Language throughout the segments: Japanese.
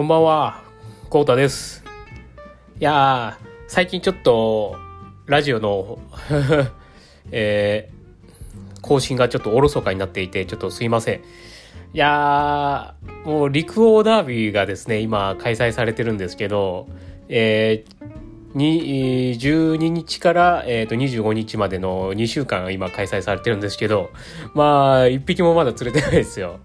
こんばんは、コウタです。いやー、最近ちょっと、ラジオの、えー、更新がちょっとおろそかになっていて、ちょっとすいません。いやー、もう陸王ダービーがですね、今開催されてるんですけど、えー、に12日から、えー、と25日までの2週間今開催されてるんですけど、まあ、一匹もまだ釣れてないですよ。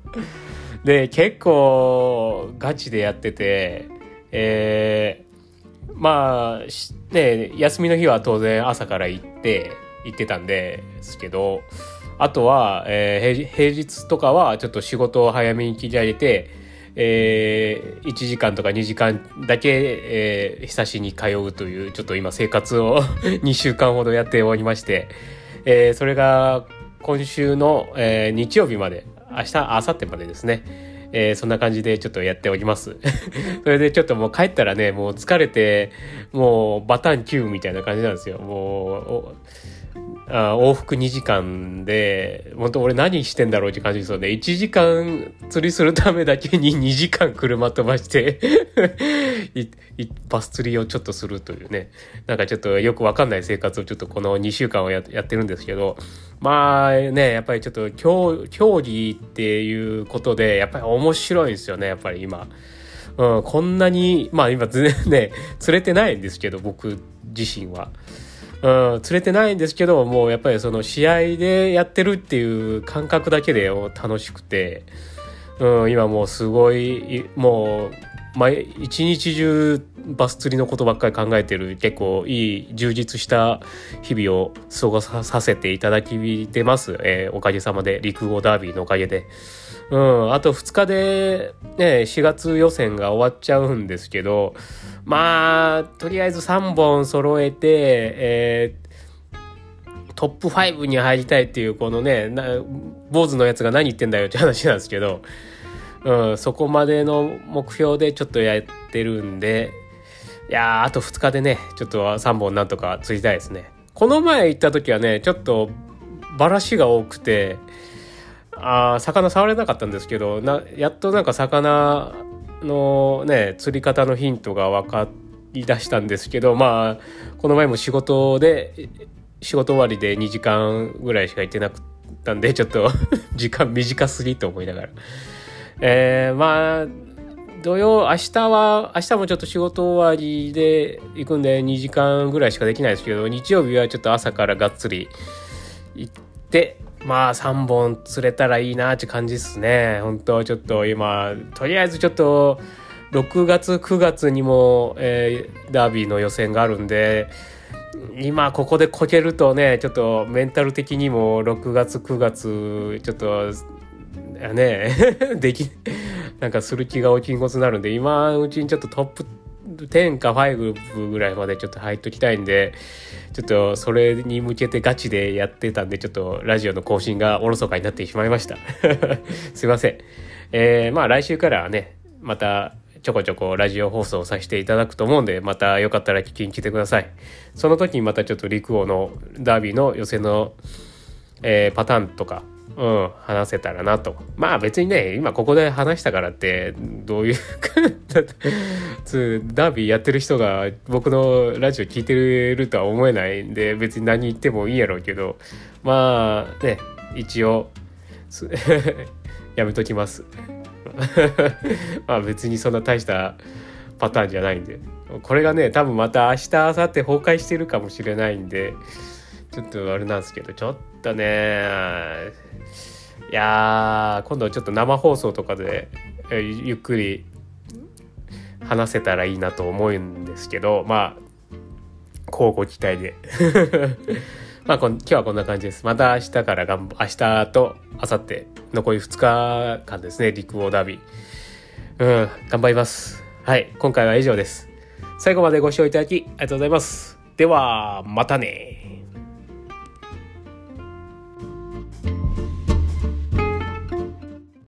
で、結構ガチでやってて、えー、まあ、ね、休みの日は当然朝から行って、行ってたんですけど、あとは、えー平平日とかはちょっと仕事を早めに切り上げて、えー1時間とか2時間だけ、えー久しに通うという、ちょっと今生活を 2週間ほどやっておりまして、えーそれが今週の、えー日曜日まで、明日、明後日までですね、えーそんな感じでちょっとやっております。それでちょっともう帰ったらね、もう疲れて、もうバタン9みたいな感じなんですよ。もう、あ往復2時間で、本当俺何してんだろうって感じですよね。1時間釣りするためだけに2時間車飛ばして バス釣りをちょっとするというね。なんかちょっとよくわかんない生活をちょっとこの2週間をややってるんですけど、まあね、やっぱりちょっと競競技っていうことで、やっぱり面白いですよね、やっぱり今。うん、こんなに、まあ今全然 ね、釣れてないんですけど、僕自身は。うん、釣れてないんですけど、もうやっぱりその試合でやってるっていう感覚だけで楽しくて、うん、今もうすご、いもう、毎一日中バス釣りのことばっかり考えてる結構いい充実した日々を過ごさせていただきてます、えーおかげさまで陸王ダービーのおかげで。うん、あと2日で、ね、4月予選が終わっちゃうんですけど、まあ、とりあえず3本揃えて、えートップ5に入りたいっていう、このね、坊主のやつが何言ってんだよって話なんですけど、うん、そこまでの目標でちょっとやってるんで、いやー、あと2日でね、ちょっと3本なんとか釣りたいですね。この前行った時はね、ちょっとバラシが多くて、あ魚触れなかったんですけどなやっとなんか魚のね釣り方のヒントが分かりだしたんですけどまあこの前も仕事で仕事終わりで2時間ぐらいしか行ってなかったんでちょっと 時間短すぎと思いながらえー、まあ土曜明日は明日もちょっと仕事終わりで行くんで2時間ぐらいしかできないですけど日曜日はちょっと朝からがっつり行ってまあ3本釣れたらいいなって感じですね。本当ちょっと今とりあえずちょっと6月9月にも、えーダービーの予選があるんで今ここでこけるとねちょっとメンタル的にも6月9月ちょっとね できなんかする気が起きんこつになるんで今うちにちょっとトップ10か5ぐらいまでちょっと入っときたいんでちょっとそれに向けてガチでやってたんでちょっとラジオの更新がおろそかになってしまいました。すいません。えー、まあ来週からはねまたちょこちょこラジオ放送させていただくと思うんでまたよかったら聞きに来てください。その時にまたちょっと陸王のダービーの予選の、えーパターンとかうん、話せたらなと。まあ別にね、今ここで話したからって、どういう つダービーやってる人が僕のラジオ聞いてるとは思えないんで、別に何言ってもいいやろうけど、まあね、一応、やめときます。まあ別にそんな大したパターンじゃないんで。これがね、多分また明日、明後日崩壊してるかもしれないんで、ちょっとあれなんですけど、ちょっとね、いやー、今度ちょっと生放送とかでゆっくり話せたらいいなと思うんですけど、まあ、交互期待で。まあ、今日はこんな感じです。また明日からがん明日と明後日、残り2日間ですね、陸王ダービー。うん、頑張ります。はい、今回は以上です。最後までご視聴いただきありがとうございます。では、またね